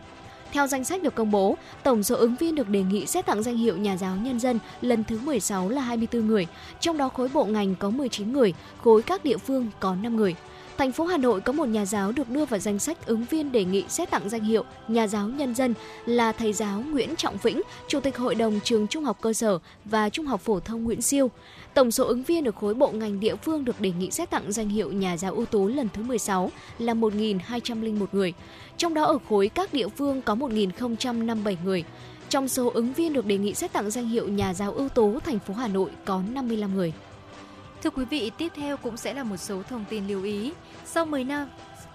Theo danh sách được công bố, tổng số ứng viên được đề nghị xét tặng danh hiệu nhà giáo nhân dân lần thứ 16 là 24 người, trong đó khối bộ ngành có 19 người, khối các địa phương có 5 người. Thành phố Hà Nội có một nhà giáo được đưa vào danh sách ứng viên đề nghị xét tặng danh hiệu nhà giáo nhân dân là thầy giáo Nguyễn Trọng Vĩnh, Chủ tịch Hội đồng trường Trung học cơ sở và Trung học phổ thông Nguyễn Siêu. Tổng số ứng viên ở khối bộ ngành địa phương được đề nghị xét tặng danh hiệu nhà giáo ưu tú lần thứ 16 là 1.201 người. Trong đó ở khối các địa phương có 1.057 người. Trong số ứng viên được đề nghị xét tặng danh hiệu nhà giáo ưu tú thành phố Hà Nội có 55 người. Thưa quý vị, tiếp theo cũng sẽ là một số thông tin lưu ý. Sau 10 năm,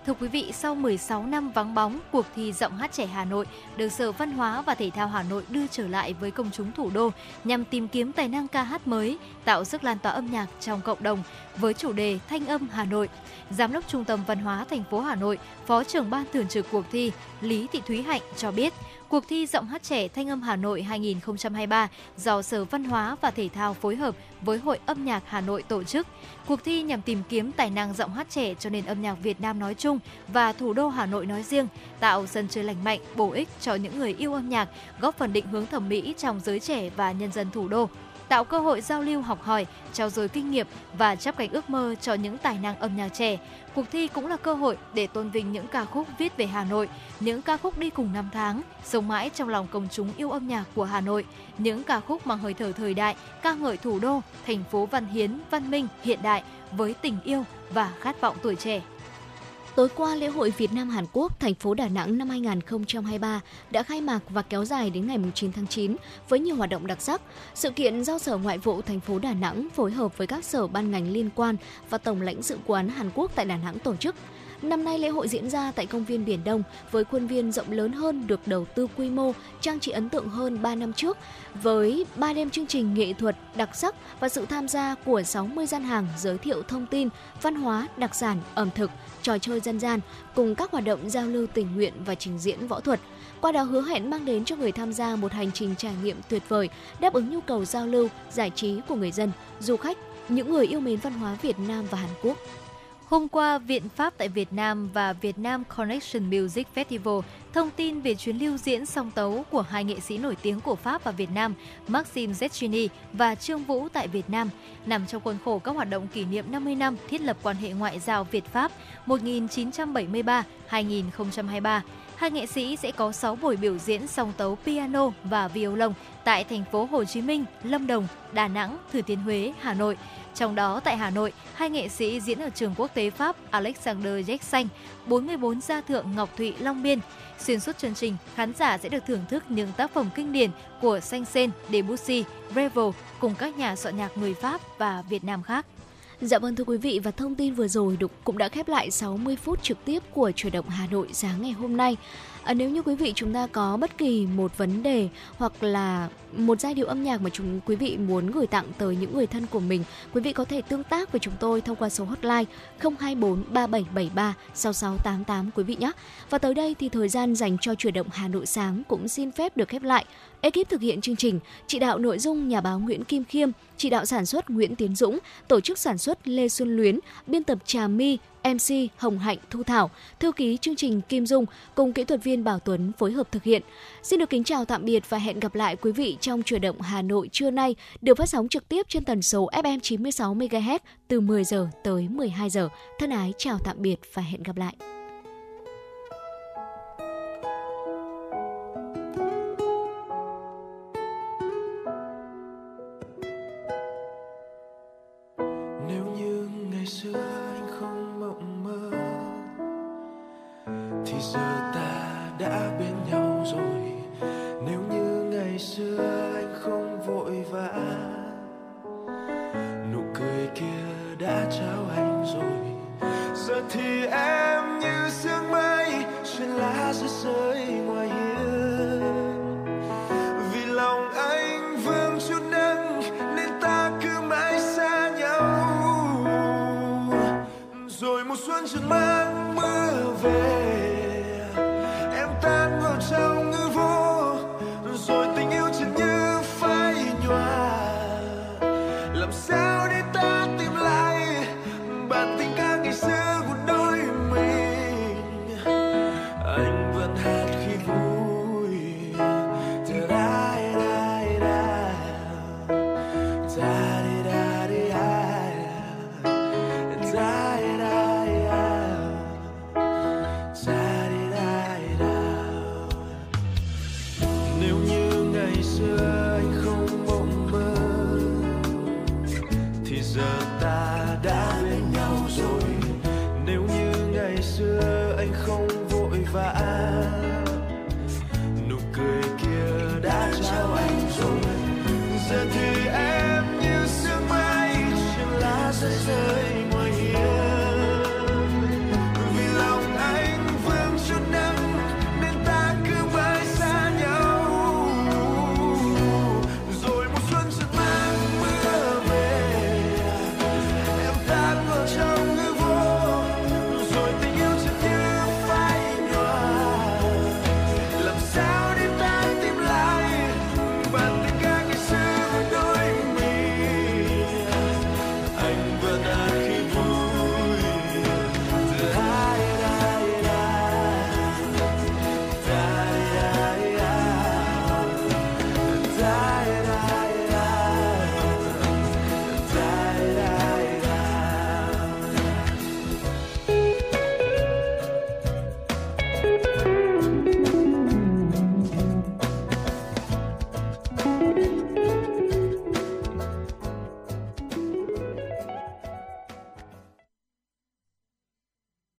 Thưa quý vị, sau 16 năm vắng bóng, cuộc thi giọng hát trẻ Hà Nội được Sở Văn hóa và Thể thao Hà Nội đưa trở lại với công chúng thủ đô nhằm tìm kiếm tài năng ca hát mới, tạo sức lan tỏa âm nhạc trong cộng đồng với chủ đề Thanh âm Hà Nội. Giám đốc Trung tâm Văn hóa thành phố Hà Nội, Phó trưởng ban thường trực cuộc thi Lý Thị Thúy Hạnh cho biết, Cuộc thi giọng hát trẻ Thanh âm Hà Nội 2023 do Sở Văn hóa và Thể thao phối hợp với Hội âm nhạc Hà Nội tổ chức. Cuộc thi nhằm tìm kiếm tài năng giọng hát trẻ cho nền âm nhạc Việt Nam nói chung và thủ đô Hà Nội nói riêng, tạo sân chơi lành mạnh, bổ ích cho những người yêu âm nhạc, góp phần định hướng thẩm mỹ trong giới trẻ và nhân dân thủ đô tạo cơ hội giao lưu học hỏi, trao dồi kinh nghiệm và chắp cánh ước mơ cho những tài năng âm nhạc trẻ. Cuộc thi cũng là cơ hội để tôn vinh những ca khúc viết về Hà Nội, những ca khúc đi cùng năm tháng, sống mãi trong lòng công chúng yêu âm nhạc của Hà Nội, những ca khúc mang hơi thở thời đại, ca ngợi thủ đô, thành phố văn hiến, văn minh, hiện đại với tình yêu và khát vọng tuổi trẻ. Tối qua, lễ hội Việt Nam Hàn Quốc thành phố Đà Nẵng năm 2023 đã khai mạc và kéo dài đến ngày 9 tháng 9 với nhiều hoạt động đặc sắc. Sự kiện do Sở Ngoại vụ thành phố Đà Nẵng phối hợp với các sở ban ngành liên quan và Tổng lãnh sự quán Hàn Quốc tại Đà Nẵng tổ chức. Năm nay lễ hội diễn ra tại công viên Biển Đông với khuôn viên rộng lớn hơn được đầu tư quy mô, trang trí ấn tượng hơn 3 năm trước với 3 đêm chương trình nghệ thuật đặc sắc và sự tham gia của 60 gian hàng giới thiệu thông tin, văn hóa, đặc sản, ẩm thực, trò chơi dân gian cùng các hoạt động giao lưu tình nguyện và trình diễn võ thuật. Qua đó hứa hẹn mang đến cho người tham gia một hành trình trải nghiệm tuyệt vời, đáp ứng nhu cầu giao lưu, giải trí của người dân, du khách, những người yêu mến văn hóa Việt Nam và Hàn Quốc. Hôm qua, Viện Pháp tại Việt Nam và Việt Nam Connection Music Festival thông tin về chuyến lưu diễn song tấu của hai nghệ sĩ nổi tiếng của Pháp và Việt Nam, Maxim Zecchini và Trương Vũ tại Việt Nam, nằm trong khuôn khổ các hoạt động kỷ niệm 50 năm thiết lập quan hệ ngoại giao Việt-Pháp 1973-2023. Hai nghệ sĩ sẽ có 6 buổi biểu diễn song tấu piano và violon tại thành phố Hồ Chí Minh, Lâm Đồng, Đà Nẵng, Thừa Thiên Huế, Hà Nội trong đó tại Hà Nội, hai nghệ sĩ diễn ở trường quốc tế Pháp Alexander Jackson, 44 gia thượng Ngọc Thụy Long Biên. Xuyên suốt chương trình, khán giả sẽ được thưởng thức những tác phẩm kinh điển của Saint-Saëns, Debussy, Ravel cùng các nhà soạn nhạc người Pháp và Việt Nam khác. Dạ vâng thưa quý vị và thông tin vừa rồi cũng đã khép lại 60 phút trực tiếp của chuyển động Hà Nội sáng ngày hôm nay. À, nếu như quý vị chúng ta có bất kỳ một vấn đề hoặc là một giai điệu âm nhạc mà chúng quý vị muốn gửi tặng tới những người thân của mình, quý vị có thể tương tác với chúng tôi thông qua số hotline 024 3773 6688 quý vị nhé. Và tới đây thì thời gian dành cho chuyển động Hà Nội sáng cũng xin phép được khép lại. Ekip thực hiện chương trình, chỉ đạo nội dung nhà báo Nguyễn Kim Khiêm, chỉ đạo sản xuất Nguyễn Tiến Dũng, tổ chức sản xuất Lê Xuân Luyến, biên tập Trà My, MC Hồng Hạnh Thu Thảo, thư ký chương trình Kim Dung cùng kỹ thuật viên Bảo Tuấn phối hợp thực hiện. Xin được kính chào tạm biệt và hẹn gặp lại quý vị trong chuyển động Hà Nội trưa nay được phát sóng trực tiếp trên tần số FM 96 MHz từ 10 giờ tới 12 giờ. Thân ái chào tạm biệt và hẹn gặp lại.